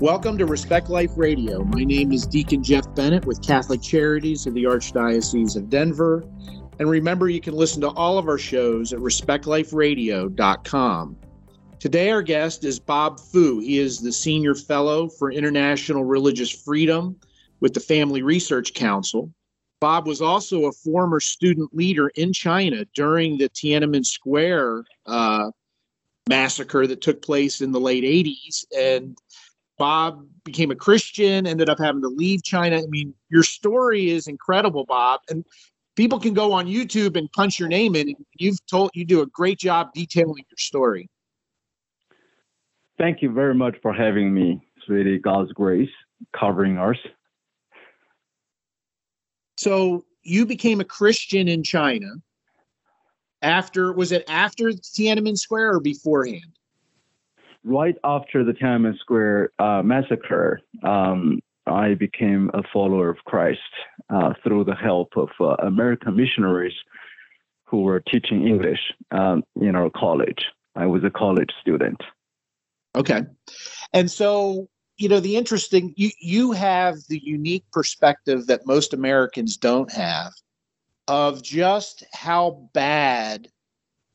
Welcome to Respect Life Radio. My name is Deacon Jeff Bennett with Catholic Charities of the Archdiocese of Denver. And remember, you can listen to all of our shows at respectliferadio.com. Today, our guest is Bob Fu. He is the Senior Fellow for International Religious Freedom with the Family Research Council. Bob was also a former student leader in China during the Tiananmen Square uh, massacre that took place in the late 80s. And Bob became a Christian, ended up having to leave China. I mean, your story is incredible, Bob. And people can go on YouTube and punch your name in. You've told you do a great job detailing your story. Thank you very much for having me. It's really God's grace covering us. So you became a Christian in China after was it after Tiananmen Square or beforehand? Right after the Tiananmen Square uh, massacre, um, I became a follower of Christ uh, through the help of uh, American missionaries who were teaching English um, in our college. I was a college student. Okay. And so, you know, the interesting, you, you have the unique perspective that most Americans don't have of just how bad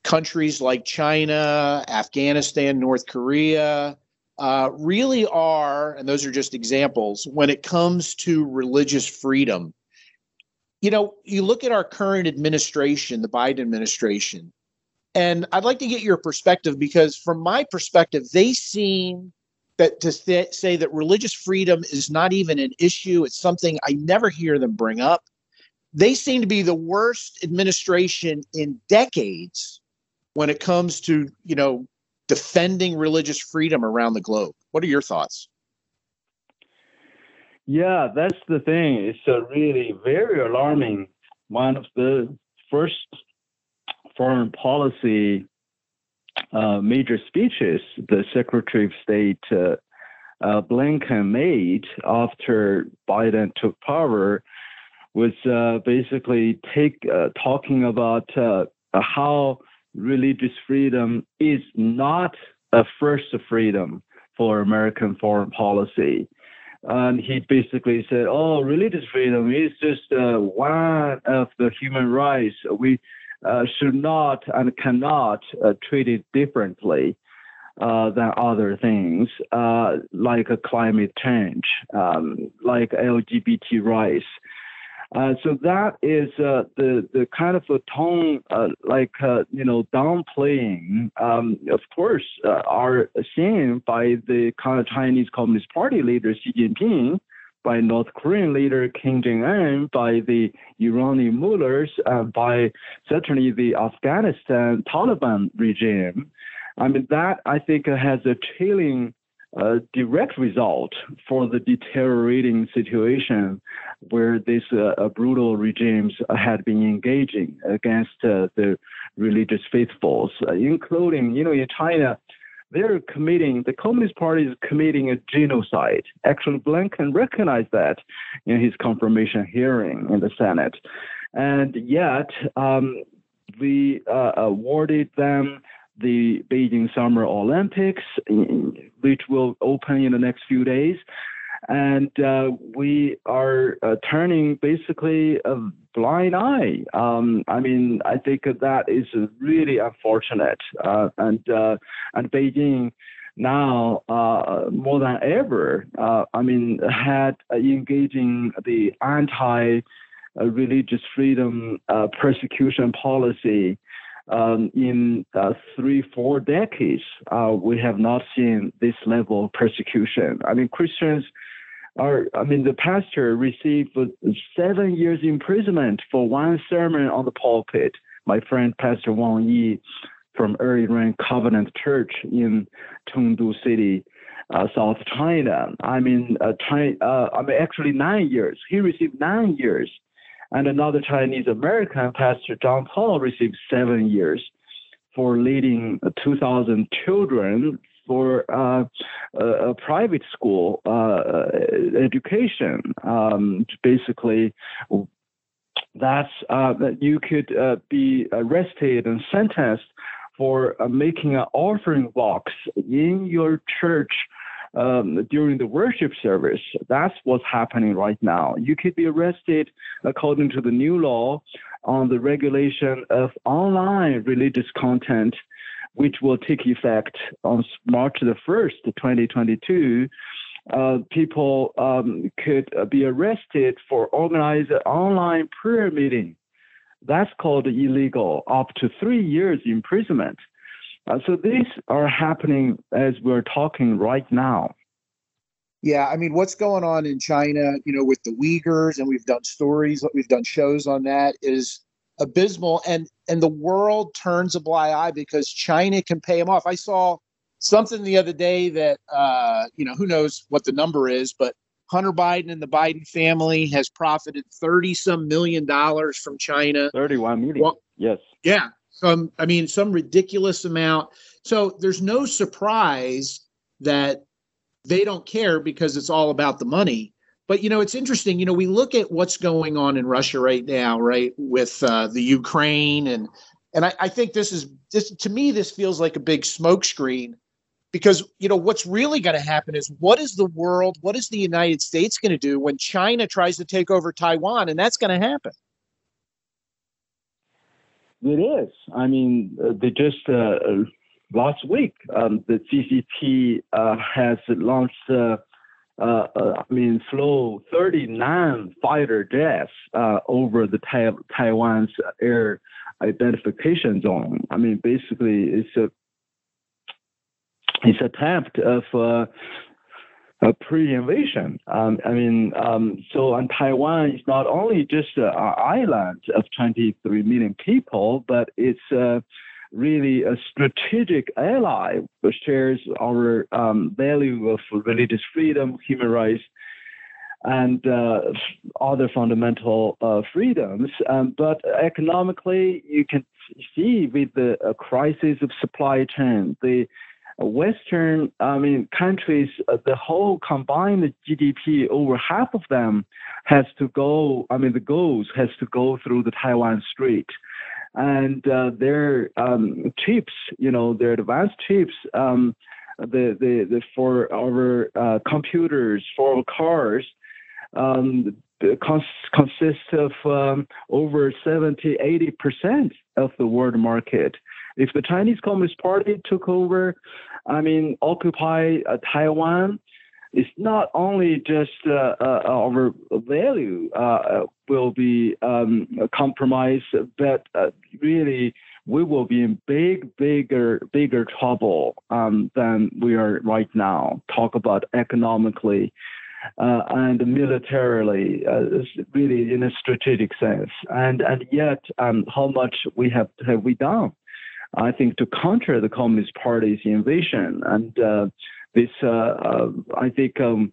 countries like China, Afghanistan, North Korea uh, really are, and those are just examples, when it comes to religious freedom. You know, you look at our current administration, the Biden administration, and I'd like to get your perspective because, from my perspective, they seem that to th- say that religious freedom is not even an issue. It's something I never hear them bring up. They seem to be the worst administration in decades when it comes to you know defending religious freedom around the globe. What are your thoughts? Yeah, that's the thing. It's a really very alarming. One of the first foreign policy uh, major speeches the Secretary of State uh, uh, Blinken made after Biden took power was uh, basically take uh, talking about uh, how religious freedom is not a first freedom for American foreign policy. And he basically said, "Oh, religious freedom is just uh, one of the human rights. We uh, should not and cannot uh, treat it differently uh, than other things, uh, like climate change, um, like LGBT rights." Uh, so that is uh, the the kind of a tone, uh, like uh, you know, downplaying. Um, of course, uh, are seen by the kind of Chinese Communist Party leader Xi Jinping, by North Korean leader Kim Jong Un, by the Iranian rulers, by certainly the Afghanistan Taliban regime. I mean, that I think has a chilling a direct result for the deteriorating situation where these uh, brutal regimes had been engaging against uh, the religious faithfuls, uh, including, you know, in China, they're committing, the Communist Party is committing a genocide. Actually, Blinken recognized that in his confirmation hearing in the Senate. And yet, um, we uh, awarded them the Beijing Summer Olympics, which will open in the next few days. And uh, we are uh, turning basically a blind eye. Um, I mean, I think that is really unfortunate. Uh, and uh, and Beijing now uh, more than ever, uh, I mean, had engaging the anti-religious freedom persecution policy um, in uh, three, four decades, uh, we have not seen this level of persecution. I mean, Christians are, I mean, the pastor received seven years imprisonment for one sermon on the pulpit. My friend, Pastor Wang Yi from Early Rain Covenant Church in Chengdu City, uh, South China. I mean, uh, China, uh, I mean, actually nine years. He received nine years and another Chinese American, Pastor John Paul, received seven years for leading 2,000 children for uh, a, a, private school uh, education. Um, basically, that's uh, that you could uh, be arrested and sentenced for uh, making an offering box in your church um, during the worship service. That's what's happening right now. You could be arrested according to the new law on the regulation of online religious content, which will take effect on March the 1st, 2022. Uh, people um, could be arrested for organizing online prayer meeting. That's called illegal, up to three years imprisonment. Uh, so these are happening as we're talking right now. Yeah, I mean, what's going on in China, you know, with the Uyghurs, and we've done stories, we've done shows on that, is abysmal, and and the world turns a blind eye because China can pay them off. I saw something the other day that, uh, you know, who knows what the number is, but Hunter Biden and the Biden family has profited thirty some million dollars from China. Thirty-one million. Well, yes. Yeah, some i mean some ridiculous amount so there's no surprise that they don't care because it's all about the money but you know it's interesting you know we look at what's going on in russia right now right with uh, the ukraine and and I, I think this is this to me this feels like a big smokescreen because you know what's really going to happen is what is the world what is the united states going to do when china tries to take over taiwan and that's going to happen it is. I mean, uh, they just uh, last week um, the CCP uh, has launched. Uh, uh, uh, I mean, flew 39 fighter jets over the tai- Taiwan's air identification zone. I mean, basically, it's a it's attempt of a pre-invasion. Um, I mean, um, so on Taiwan is not only just an island of 23 million people, but it's uh, really a strategic ally which shares our um, value of religious freedom, human rights, and uh, other fundamental uh, freedoms. Um, but economically, you can see with the uh, crisis of supply chain, the Western, I mean, countries, uh, the whole combined GDP, over half of them has to go, I mean, the goals has to go through the Taiwan Strait. And uh, their um, chips, you know, their advanced chips, um, the, the, the, for our uh, computers, for our cars, um, cons- consists of um, over 70, 80% of the world market. If the Chinese Communist Party took over, I mean, occupy uh, Taiwan, it's not only just uh, uh, our value uh, will be um, compromised, but uh, really we will be in big, bigger, bigger trouble um, than we are right now. Talk about economically. Uh, and militarily, uh, really in a strategic sense, and and yet, um, how much we have have we done? I think, to counter the Communist Party's invasion. And uh, this, uh, uh, I think, um,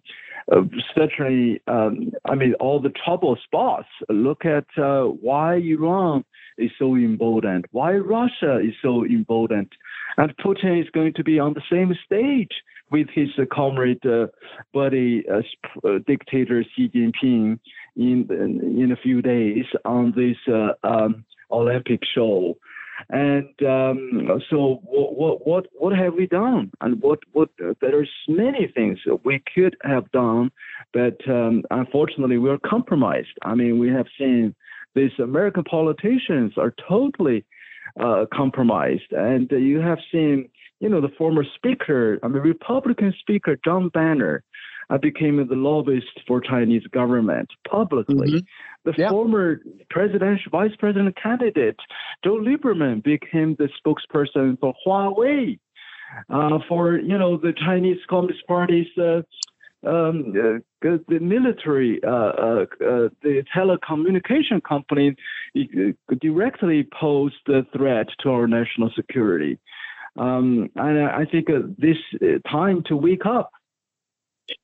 uh, certainly, um, I mean, all the trouble spots. Look at uh, why Iran is so emboldened, why Russia is so emboldened. And Putin is going to be on the same stage with his comrade, buddy, dictator Xi Jinping in in a few days on this um, Olympic show. And um, so, what, what what have we done? And what what there's many things we could have done, but um, unfortunately, we're compromised. I mean, we have seen these American politicians are totally uh, compromised, and you have seen, you know, the former speaker, I mean, Republican speaker John Boehner I became the lobbyist for Chinese government publicly. Mm-hmm. The yeah. former presidential vice president candidate Joe Lieberman became the spokesperson for Huawei, uh, for you know the Chinese Communist Party's. Uh, um, uh, the military, uh, uh, uh, the telecommunication company directly posed the threat to our national security. Um, and I think this time to wake up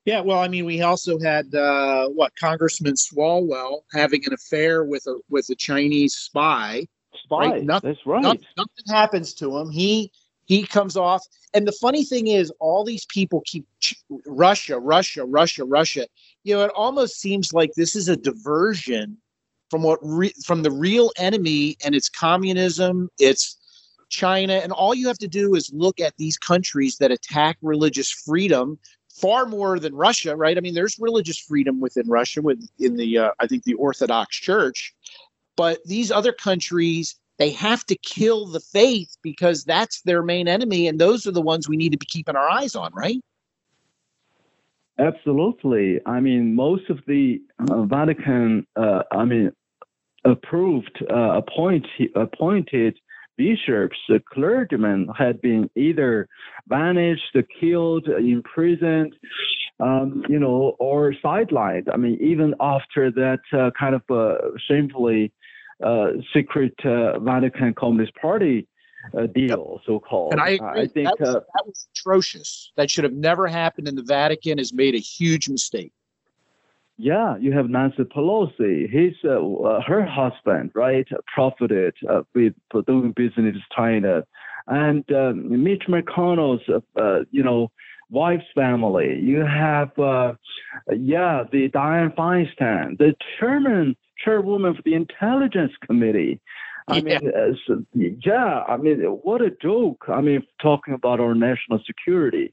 yeah, well, I mean, we also had uh, what Congressman Swalwell having an affair with a with a Chinese spy. Spy. Right? Nothing, That's right. Nothing, nothing happens to him. He he comes off. And the funny thing is, all these people keep Russia, Russia, Russia, Russia. You know, it almost seems like this is a diversion from what re, from the real enemy, and it's communism. It's China, and all you have to do is look at these countries that attack religious freedom far more than Russia, right? I mean, there's religious freedom within Russia, with in the uh, I think the Orthodox Church, but these other countries they have to kill the faith because that's their main enemy, and those are the ones we need to be keeping our eyes on, right? Absolutely. I mean, most of the uh, Vatican, uh, I mean, approved, uh, appoint, appointed bishops, the clergymen had been either banished, killed, imprisoned, um, you know, or sidelined. I mean, even after that uh, kind of uh, shamefully uh, secret uh, Vatican Communist Party uh, deal, yep. so called. And I, agree. I think that was, that was atrocious. That should have never happened, and the Vatican has made a huge mistake. Yeah, you have Nancy Pelosi. His, uh, uh, her husband, right, profited uh, with doing business in China, and um, Mitch McConnell's, uh, uh, you know, wife's family. You have, uh, yeah, the Dianne Feinstein, the chairman, chairwoman for the Intelligence Committee. I yeah. mean, uh, yeah, I mean, what a joke. I mean, talking about our national security.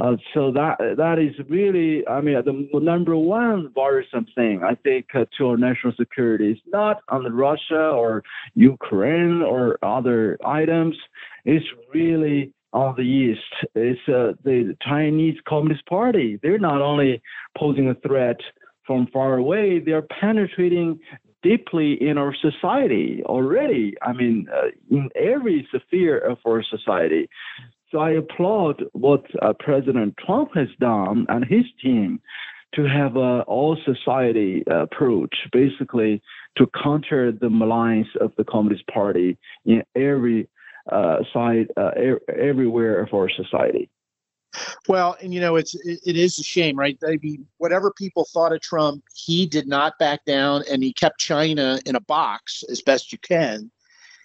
Uh, so that that is really, I mean, the number one worrisome thing I think uh, to our national security is not on Russia or Ukraine or other items. It's really on the east. It's uh, the Chinese Communist Party. They're not only posing a threat from far away, they're penetrating deeply in our society already. I mean, uh, in every sphere of our society. So I applaud what uh, President Trump has done and his team to have a all society approach, basically to counter the malignance of the Communist Party in every uh, side, uh, er- everywhere of our society. Well, and you know, it's it, it is a shame, right? I mean, whatever people thought of Trump, he did not back down, and he kept China in a box as best you can.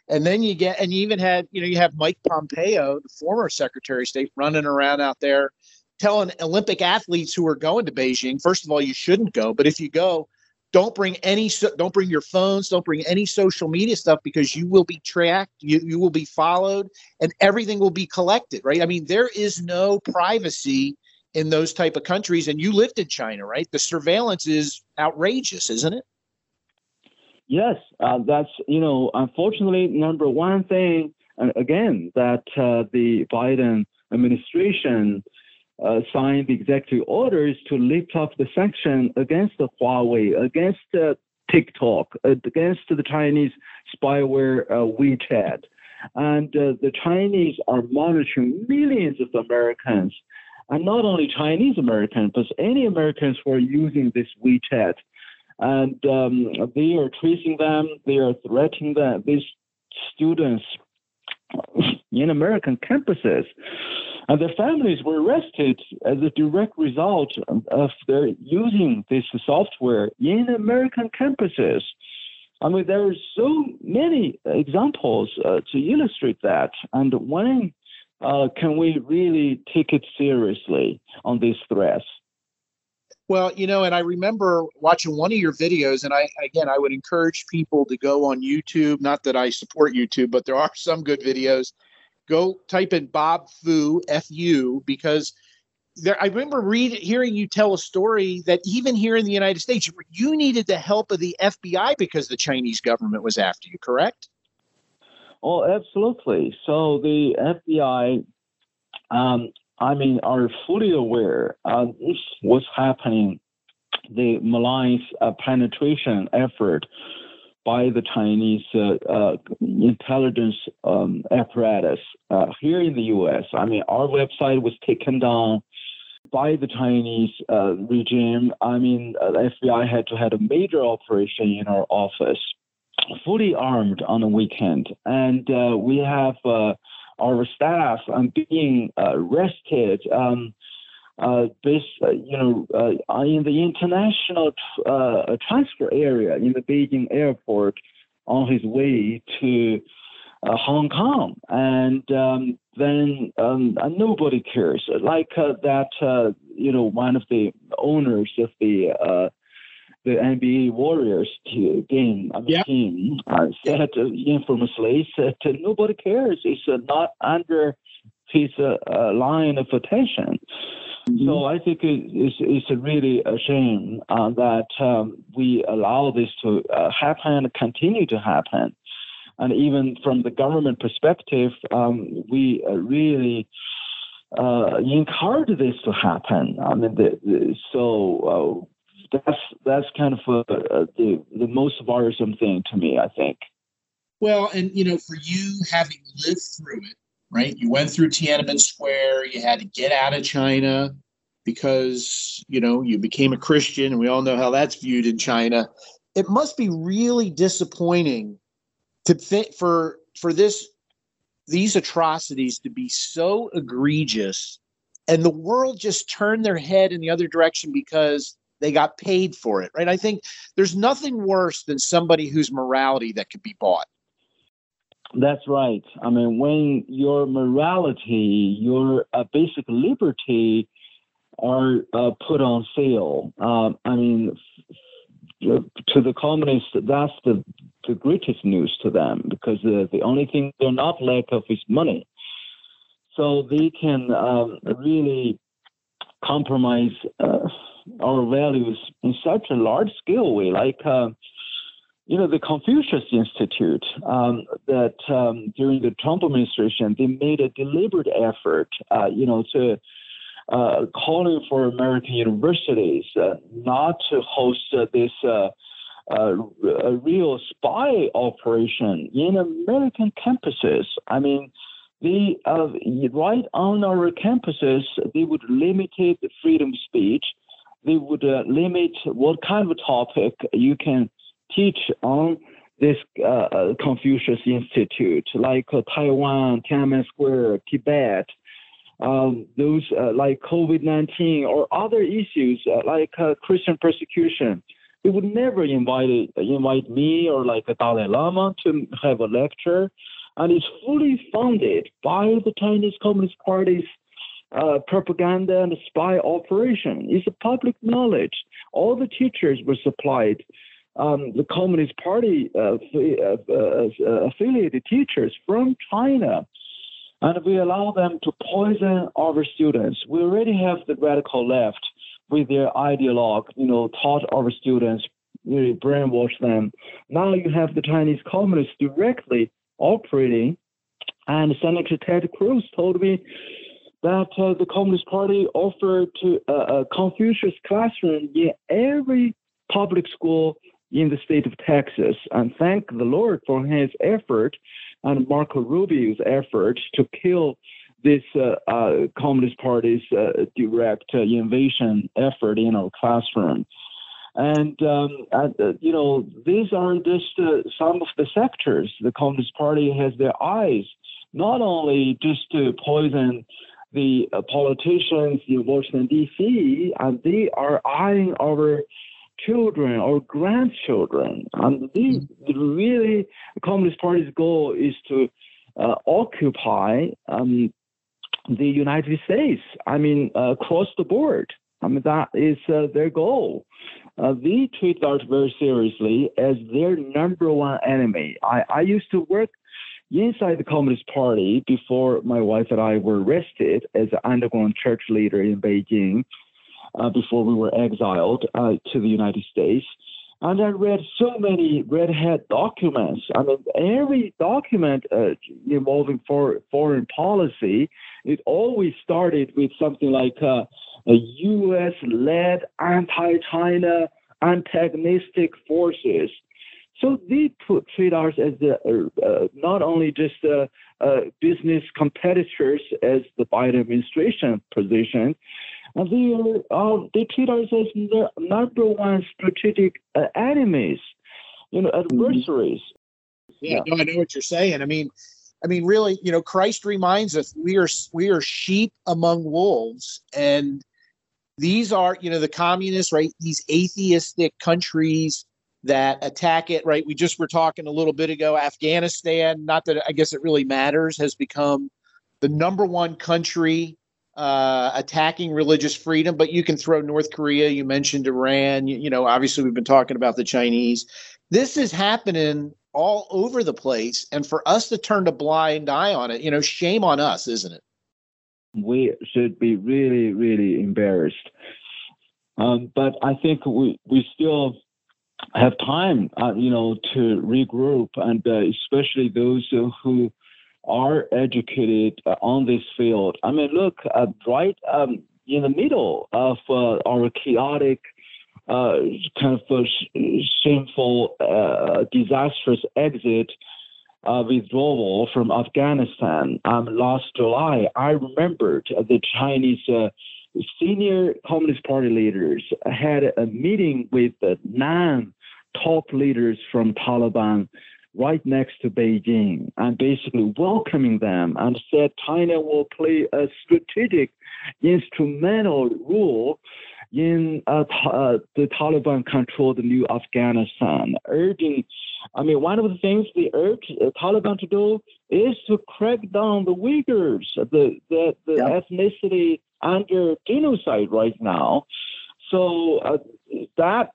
And then you get, and you even had, you know, you have Mike Pompeo, the former Secretary of State, running around out there telling Olympic athletes who are going to Beijing, first of all, you shouldn't go. But if you go, don't bring any, don't bring your phones, don't bring any social media stuff because you will be tracked, you, you will be followed, and everything will be collected, right? I mean, there is no privacy in those type of countries. And you lived in China, right? The surveillance is outrageous, isn't it? Yes, uh, that's you know, unfortunately, number one thing, uh, again, that uh, the Biden administration uh, signed the executive orders to lift up the sanction against the Huawei, against uh, TikTok, against the Chinese spyware uh, WeChat, and the Chinese are monitoring millions of Americans, and not only Chinese Americans, but any Americans who are using this WeChat and um, they are tracing them, they are threatening them, these students in American campuses. And their families were arrested as a direct result of their using this software in American campuses. I mean, there are so many examples uh, to illustrate that. And when uh, can we really take it seriously on these threats? Well, you know, and I remember watching one of your videos, and I again I would encourage people to go on YouTube. Not that I support YouTube, but there are some good videos. Go type in Bob Fu F U because there. I remember reading, hearing you tell a story that even here in the United States, you needed the help of the FBI because the Chinese government was after you. Correct? Oh, absolutely. So the FBI um, I mean, are fully aware of what's happening, the malign uh, penetration effort by the Chinese uh, uh intelligence um, apparatus uh, here in the U.S. I mean, our website was taken down by the Chinese uh, regime. I mean, the FBI had to have a major operation in our office, fully armed on the weekend, and we have our staff um, being uh, arrested. Um, uh, this, uh, you know, uh, in the international uh, transfer area in the Beijing airport on his way to uh, Hong Kong, and um, then um, nobody cares. Like that, you know, one of the owners of the the NBA Warriors game, I mean, yep. team, uh, said uh, infamously said nobody cares. It's uh, not under his uh, uh, line of attention. Mm-hmm. So I think it's, it's really a shame uh, that um, we allow this to uh, happen and continue to happen. And even from the government perspective, um, we uh, really uh, encourage this to happen. I mean, the, the, so uh, that's that's kind of uh, the the most worrisome thing to me. I think. Well, and you know, for you having lived through it, right? You went through Tiananmen Square. You had to get out of China because you know you became a Christian, and we all know how that's viewed in China. It must be really disappointing to think for for this these atrocities to be so egregious and the world just turned their head in the other direction because they got paid for it right i think there's nothing worse than somebody whose morality that could be bought that's right. I mean, when your morality, your uh, basic liberty are uh, put on sale, um, I mean, to the communists, that's the, the greatest news to them because uh, the only thing they're not lack of is money. So they can um, really compromise uh, our values in such a large scale way, like uh, you know, the Confucius Institute, um, that um, during the Trump administration, they made a deliberate effort, uh, you know, to uh, calling for American universities uh, not to host uh, this uh, uh, real spy operation in American campuses. I mean, they right on our campuses, they would limit the freedom of speech. They would limit what kind of topic you can teach on this uh, uh, Confucius Institute, like uh, Taiwan, Tiananmen Square, Tibet, um, those uh, like COVID 19 or other issues uh, like uh, Christian persecution. They would never invite invite me or like a Dalai Lama to have a lecture, and it's fully funded by the Chinese Communist Party's propaganda and spy operation. It's public knowledge. All the teachers were supplied um, the Communist Party uh, uh, uh, affiliated teachers from China, and we allow them to poison our students. We already have the radical left with their ideologue, you know, taught our students, really brainwash them. Now you have the Chinese communists directly operating, and Senator Ted Cruz told me that uh, the Communist Party offered to uh, a Confucius classroom in every public school in the state of Texas. And thank the Lord for his effort and Marco Rubio's effort to kill this uh, uh, Communist Party's uh, direct uh, invasion effort in our classroom. And, um, you know, these are just some of the sectors the Communist Party has their eyes, not only just to poison the politicians in Washington, D.C., and they are eyeing our children or grandchildren. And the really, Communist Party's goal is to uh, occupy um, the United States. I mean, uh, across the board. I mean, that is uh, their goal. Uh, they treat that very seriously as their number one enemy. I, I used to work inside the Communist Party before my wife and I were arrested as an underground church leader in Beijing uh, before we were exiled uh, to the United States. And I read so many red hat documents. I mean, every document uh, involving for, foreign policy, it always started with something like uh, a U.S. led anti China antagonistic forces. So they put, treat us as the, uh, uh, not only just uh, uh, business competitors as the Biden administration position, and they are uh, they treat us as the number one strategic enemies, you know, adversaries. Yeah, yeah, no, I know what you're saying. I mean, I mean, really, you know, Christ reminds us we are we are sheep among wolves, and these are, you know, the communists, right? These atheistic countries that attack it, right? We just were talking a little bit ago. Afghanistan, not that I guess it really matters, has become the number one country uh, attacking religious freedom, but you can throw North Korea. You mentioned Iran. You, you know, obviously, we've been talking about the Chinese. This is happening all over the place. And for us to turn a blind eye on it, you know, shame on us, isn't it? we should be really, really embarrassed. Um, but I think we, we still have time, uh, you know, to regroup, and uh, especially those who are educated uh, on this field. I mean, look, uh, right um, in the middle of uh, our chaotic, kind of shameful, disastrous exit uh, withdrawal from Afghanistan um, last July, I remembered the Chinese uh, senior Communist Party leaders had a meeting with the nine top leaders from Taliban right next to Beijing and basically welcoming them and said China will play a strategic instrumental role in uh, uh, the Taliban controlled new Afghanistan, urging, I mean, one of the things they urge the Taliban to do is to crack down the Uyghurs, the, the, the yeah. ethnicity under genocide right now. So uh, that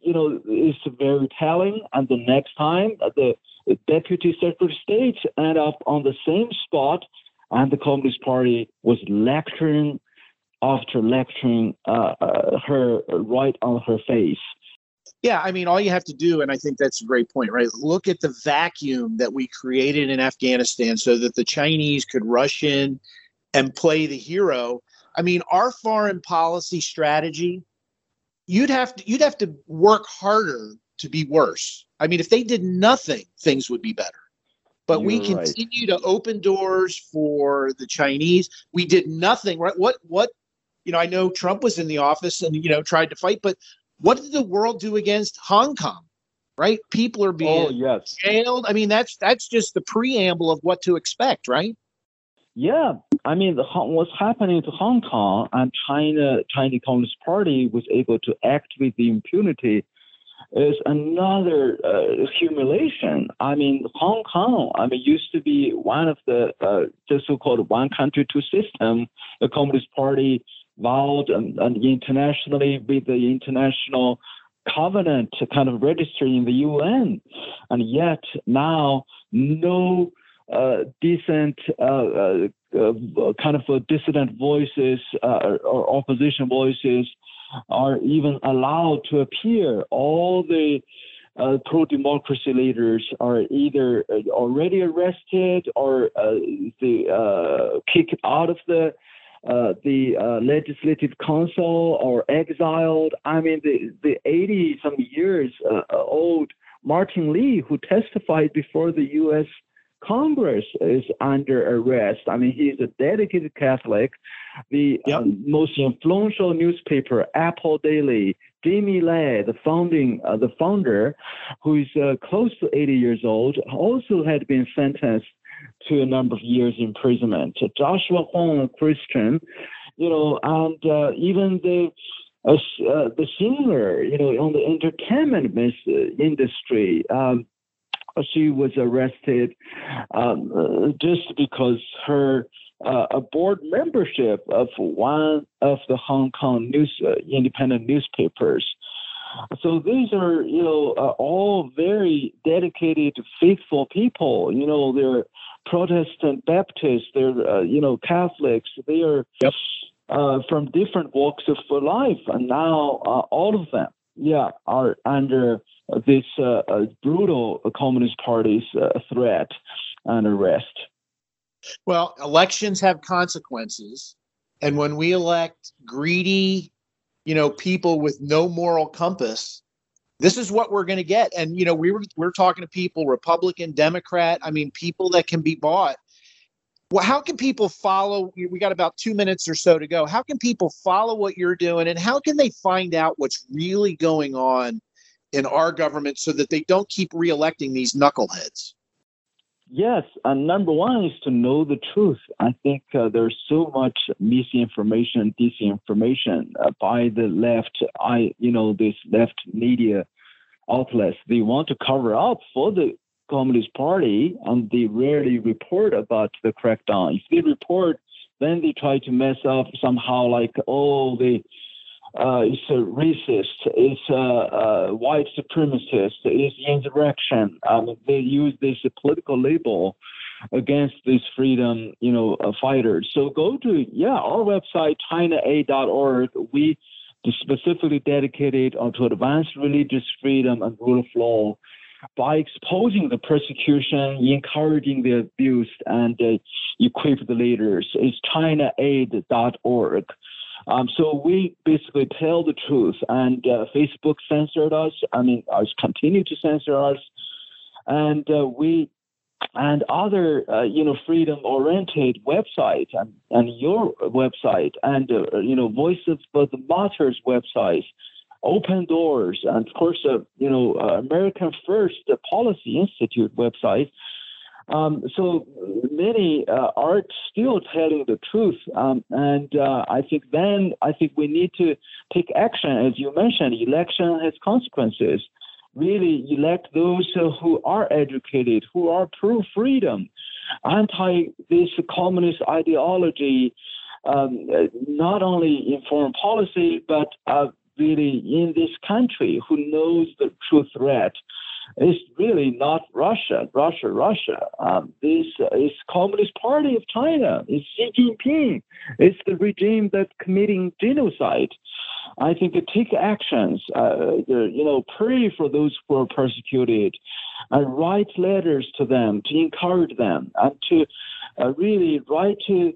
you know is very telling. And the next time uh, the deputy secretary of state ended up on the same spot, and the Communist Party was lecturing after lecturing uh, uh, her right on her face. Yeah, I mean, all you have to do, and I think that's a great point, right? Look at the vacuum that we created in Afghanistan so that the Chinese could rush in and play the hero. I mean, our foreign policy strategy, you'd have to you'd have to work harder to be worse. I mean, if they did nothing, things would be better. But You're we continue right. to open doors for the Chinese. We did nothing, right? What what you know, I know Trump was in the office and, you know, tried to fight, but what did the world do against Hong Kong? Right? People are being oh, yes. jailed. I mean, that's that's just the preamble of what to expect, right? Yeah, I mean, the, what's happening to Hong Kong and China, Chinese Communist Party was able to act with the impunity is another uh, humiliation. I mean, Hong Kong, I mean, used to be one of the uh, the so-called one country two system. The Communist Party vowed and, and internationally with the international covenant to kind of register in the UN, and yet now no uh, decent uh, uh, uh kind of dissident voices uh, or opposition voices are even allowed to appear. All the uh, pro-democracy leaders are either already arrested or they kicked out of the uh, the uh, legislative council or exiled. I mean, the, the 80 some years uh, old Martin Lee, who testified before the U.S. Congress, is under arrest. I mean, he's a dedicated Catholic. The yep. Um, most influential newspaper, Apple Daily, Jimmy Lai, the founding, uh, the founder, who is uh, close to 80 years old, also had been sentenced to a number of years imprisonment. Joshua Wong, a Christian, you know, and uh, even the uh, uh, the singer, you know, on the entertainment uh, industry, um, she was arrested um, uh, just because her uh, a board membership of one of the Hong Kong news independent newspapers. So these are, you know, all very dedicated, faithful people. You know, they're Protestant, Baptists, they're uh, you know Catholics. They are yep. uh, from different walks of life, and now uh, all of them, yeah, are under this uh, uh, brutal Communist Party's uh, threat and arrest. Well, elections have consequences, and when we elect greedy, you know, people with no moral compass, this is what we're going to get. And you know, we were we're talking to people, Republican, Democrat. I mean, people that can be bought. Well, how can people follow? We got about two minutes or so to go. How can people follow what you're doing, and how can they find out what's really going on in our government so that they don't keep reelecting these knuckleheads? Yes, and number one is to know the truth. I think uh, there's so much misinformation, disinformation uh, by the left. I, you know, this left media outlets. They want to cover up for the Communist Party, and they rarely report about the crackdown. If they report, then they try to mess up somehow, like, oh, they uh, it's a racist, it's a, a white supremacist, it's insurrection. Um, they use this political label against these freedom, you know, uh, fighters. So go to yeah our website chinaaid.org. We specifically dedicated to advanced religious freedom and rule of law by exposing the persecution, encouraging the abuse, and uh, equip the leaders. It's ChinaAid.org. Um, so we basically tell the truth, and uh, Facebook censored us. I mean, us continue to censor us, and uh, we and other uh, you know freedom oriented websites and, and your website and uh, you know voice of the martyrs website open doors and of course uh, you know uh, american first policy institute website um, so many uh, are still telling the truth, um, and uh, I think then I think we need to take action. As you mentioned, election has consequences. Really elect those who are educated, who are pro freedom, anti this communist ideology, um, not only in foreign policy but uh, really in this country, who knows the true threat it's really not Russia, Russia, Russia. Um, this is Communist Party of China. It's Xi Jinping. It's the regime that's committing genocide. I think take actions, uh, you know, pray for those who are persecuted, and write letters to them to encourage them, and to uh, really write to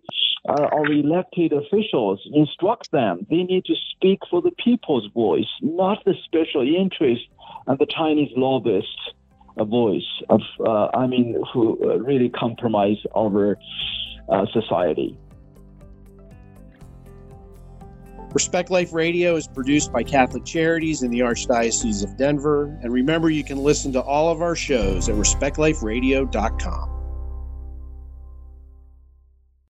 uh, our elected officials, instruct them. They need to speak for the people's voice, not the special interest and the Chinese lobbyists a voice of, uh, I mean, who uh, really compromise our uh, society. Respect Life Radio is produced by Catholic Charities in the Archdiocese of Denver. And remember, you can listen to all of our shows at respectliferadio.com.